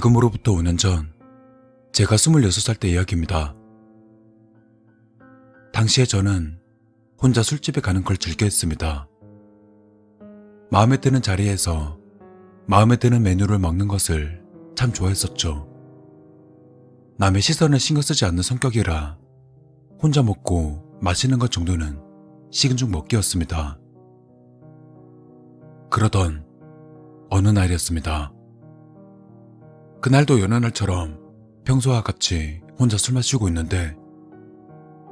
지금으로부터 5년 전, 제가 26살 때 이야기입니다. 당시에 저는 혼자 술집에 가는 걸 즐겨 했습니다. 마음에 드는 자리에서 마음에 드는 메뉴를 먹는 것을 참 좋아했었죠. 남의 시선을 신경 쓰지 않는 성격이라 혼자 먹고 마시는 것 정도는 식은 죽 먹기였습니다. 그러던 어느 날이었습니다. 그날도 여느 날처럼 평소와 같이 혼자 술 마시고 있는데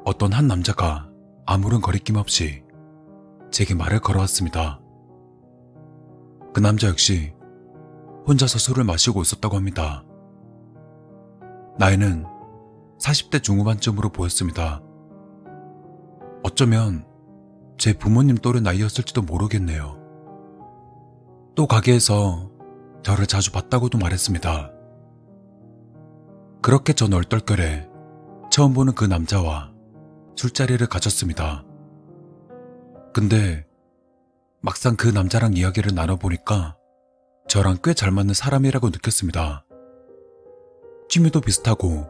어떤 한 남자가 아무런 거리낌 없이 제게 말을 걸어왔습니다. 그 남자 역시 혼자서 술을 마시고 있었다고 합니다. 나이는 40대 중후반쯤으로 보였습니다. 어쩌면 제 부모님 또래 나이였을지도 모르겠네요. 또 가게에서 저를 자주 봤다고도 말했습니다. 그렇게 전 얼떨결에 처음 보는 그 남자와 술자리를 가졌습니다. 근데 막상 그 남자랑 이야기를 나눠보니까 저랑 꽤 잘 맞는 사람이라고 느꼈습니다. 취미도 비슷하고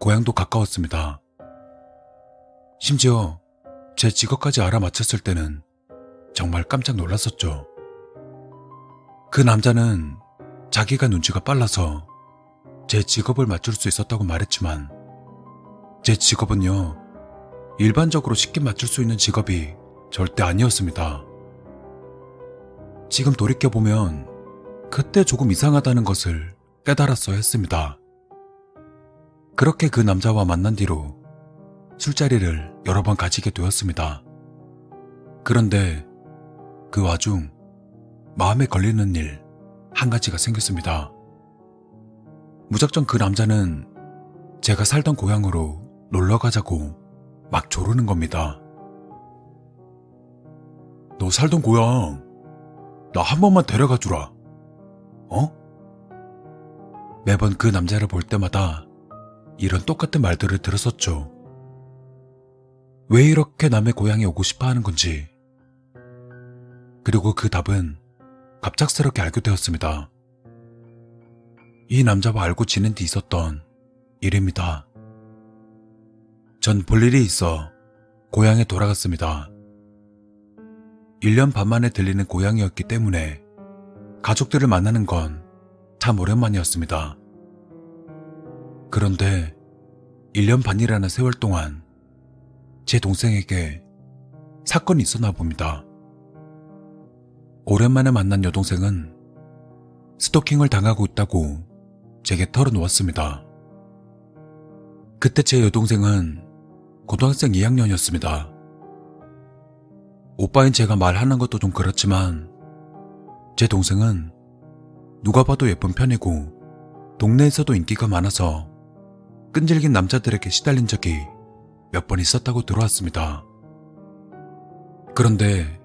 고향도 가까웠습니다. 심지어 제 직업까지 알아맞혔을 때는 정말 깜짝 놀랐었죠. 그 남자는 자기가 눈치가 빨라서 제 직업을 맞출 수 있었다고 말했지만 제 직업은요, 일반적으로 쉽게 맞출 수 있는 직업이 절대 아니었습니다. 지금 돌이켜보면 그때 조금 이상하다는 것을 깨달았어야 했습니다. 그렇게 그 남자와 만난 뒤로 술자리를 여러 번 가지게 되었습니다. 그런데 그 와중 마음에 걸리는 일 한 가지가 생겼습니다. 무작정 그 남자는 제가 살던 고향으로 놀러 가자고 막 조르는 겁니다. 너 살던 고향, 나 한 번만 데려가 주라. 어? 매번 그 남자를 볼 때마다 이런 똑같은 말들을 들었었죠. 왜 이렇게 남의 고향에 오고 싶어 하는 건지. 그리고 그 답은 갑작스럽게 알게 되었습니다. 이 남자와 알고 지낸 뒤 있었던 일입니다. 전 볼 일이 있어 고향에 돌아갔습니다. 1년 반 만에 들리는 고향이었기 때문에 가족들을 만나는 건 참 오랜만이었습니다. 그런데 1년 반이라는 세월 동안 제 동생에게 사건이 있었나 봅니다. 오랜만에 만난 여동생은 스토킹을 당하고 있다고 제게 털어놓았습니다. 그때 제 여동생은 고등학생 2학년이었습니다. 오빠인 제가 말하는 것도 좀 그렇지만 제 동생은 누가 봐도 예쁜 편이고 동네에서도 인기가 많아서 끈질긴 남자들에게 시달린 적이 몇 번 있었다고 들어왔습니다. 그런데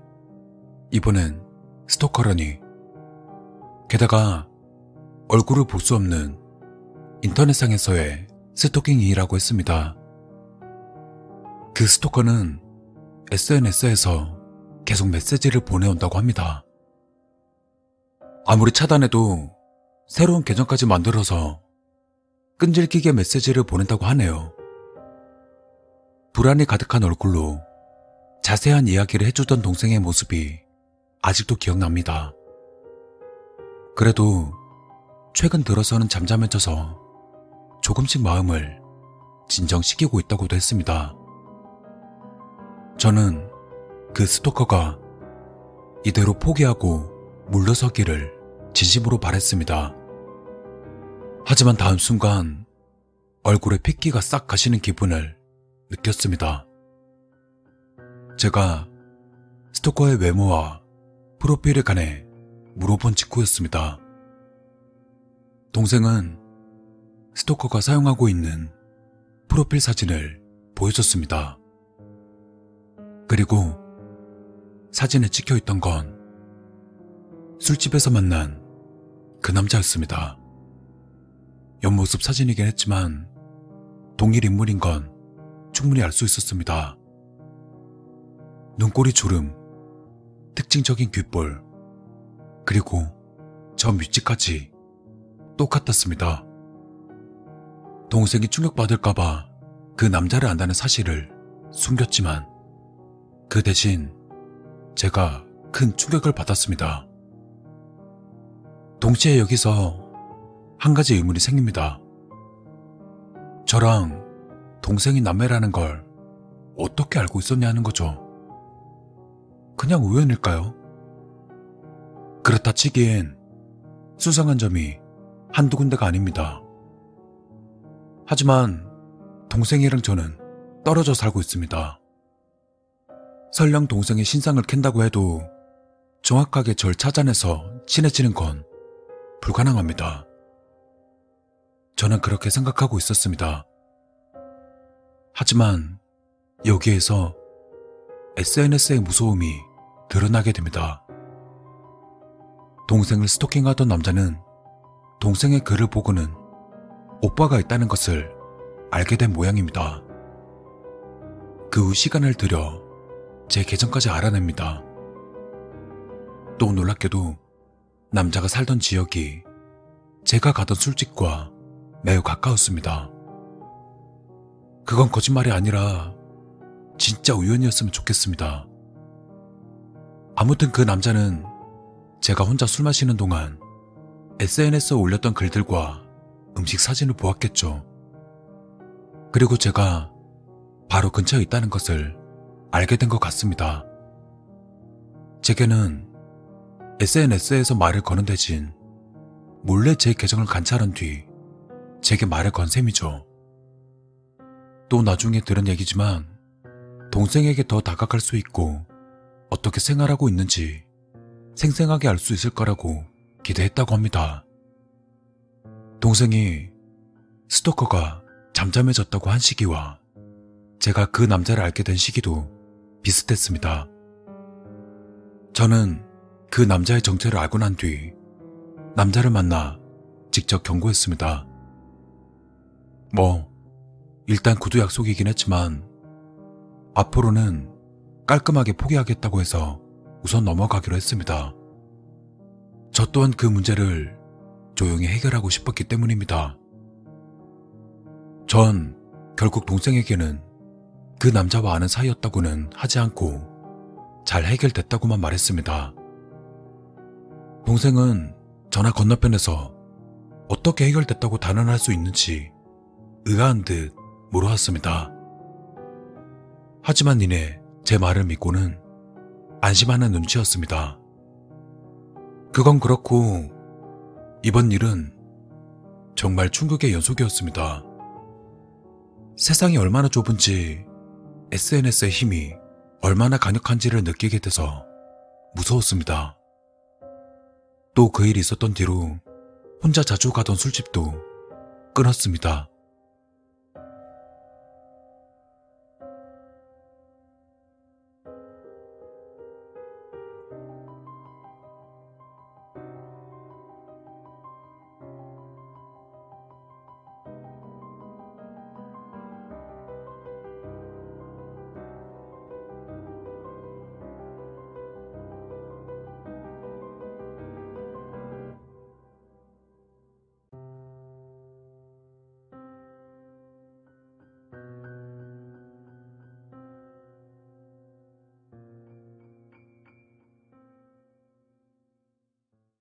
이번엔 스토커라니 게다가 얼굴을 볼 수 없는 인터넷상에서의 스토킹이라고 했습니다. 그 스토커는 SNS에서 계속 메시지를 보내온다고 합니다. 아무리 차단해도 새로운 계정까지 만들어서 끈질기게 메시지를 보낸다고 하네요. 불안이 가득한 얼굴로 자세한 이야기를 해주던 동생의 모습이 아직도 기억납니다. 그래도 최근 들어서는 잠잠해져서 조금씩 마음을 진정시키고 있다고도 했습니다. 저는 그 스토커가 이대로 포기하고 물러서기를 진심으로 바랬습니다. 하지만 다음 순간 얼굴에 핏기가 싹 가시는 기분을 느꼈습니다. 제가 스토커의 외모와 프로필에 관해 물어본 직후였습니다. 동생은 스토커가 사용하고 있는 프로필 사진을 보여줬습니다. 그리고 사진에 찍혀 있던 건 술집에서 만난 그 남자였습니다. 옆모습 사진이긴 했지만 동일 인물인 건 충분히 알 수 있었습니다. 눈꼬리 주름, 특징적인 귓볼, 그리고 저 밑지까지 똑같았습니다. 동생이 충격받을까봐 그 남자를 안다는 사실을 숨겼지만 그 대신 제가 큰 충격을 받았습니다. 동시에 여기서 한 가지 의문이 생깁니다. 저랑 동생이 남매라는 걸 어떻게 알고 있었냐는 거죠. 그냥 우연일까요? 그렇다 치기엔 수상한 점이 한두 군데가 아닙니다. 하지만 동생이랑 저는 떨어져 살고 있습니다. 설령 동생의 신상을 캔다고 해도 정확하게 절 찾아내서 친해지는 건 불가능합니다. 저는 그렇게 생각하고 있었습니다. 하지만 여기에서 SNS의 무서움이 드러나게 됩니다. 동생을 스토킹하던 남자는 동생의 글을 보고는 오빠가 있다는 것을 알게 된 모양입니다. 그 후 시간을 들여 제 계정까지 알아냅니다. 또 놀랍게도 남자가 살던 지역이 제가 가던 술집과 매우 가까웠습니다. 그건 거짓말이 아니라 진짜 우연이었으면 좋겠습니다. 아무튼 그 남자는 제가 혼자 술 마시는 동안 SNS에 올렸던 글들과 음식 사진을 보았겠죠. 그리고 제가 바로 근처에 있다는 것을 알게 된 것 같습니다. 제게는 SNS에서 말을 거는 대신 몰래 제 계정을 관찰한 뒤 제게 말을 건 셈이죠. 또 나중에 들은 얘기지만 동생에게 더 다가갈 수 있고 어떻게 생활하고 있는지 생생하게 알 수 있을 거라고 기대했다고 합니다. 동생이 스토커가 잠잠해졌다고 한 시기와 제가 그 남자를 알게 된 시기도 비슷했습니다. 저는 그 남자의 정체를 알고 난 뒤 남자를 만나 직접 경고했습니다. 뭐, 일단 구두 약속이긴 했지만 앞으로는 깔끔하게 포기하겠다고 해서 우선 넘어가기로 했습니다. 저 또한 그 문제를 조용히 해결하고 싶었기 때문입니다. 전 결국 동생에게는 그 남자와 아는 사이였다고는 하지 않고 잘 해결됐다고만 말했습니다. 동생은 전화 건너편에서 어떻게 해결됐다고 단언할 수 있는지 의아한 듯 물어왔습니다. 하지만 이내 제 말을 믿고는 안심하는 눈치였습니다. 그건 그렇고 이번 일은 정말 충격의 연속이었습니다. 세상이 얼마나 좁은지 SNS의 힘이 얼마나 강력한지를 느끼게 돼서 무서웠습니다. 또 그 일이 있었던 뒤로 혼자 자주 가던 술집도 끊었습니다.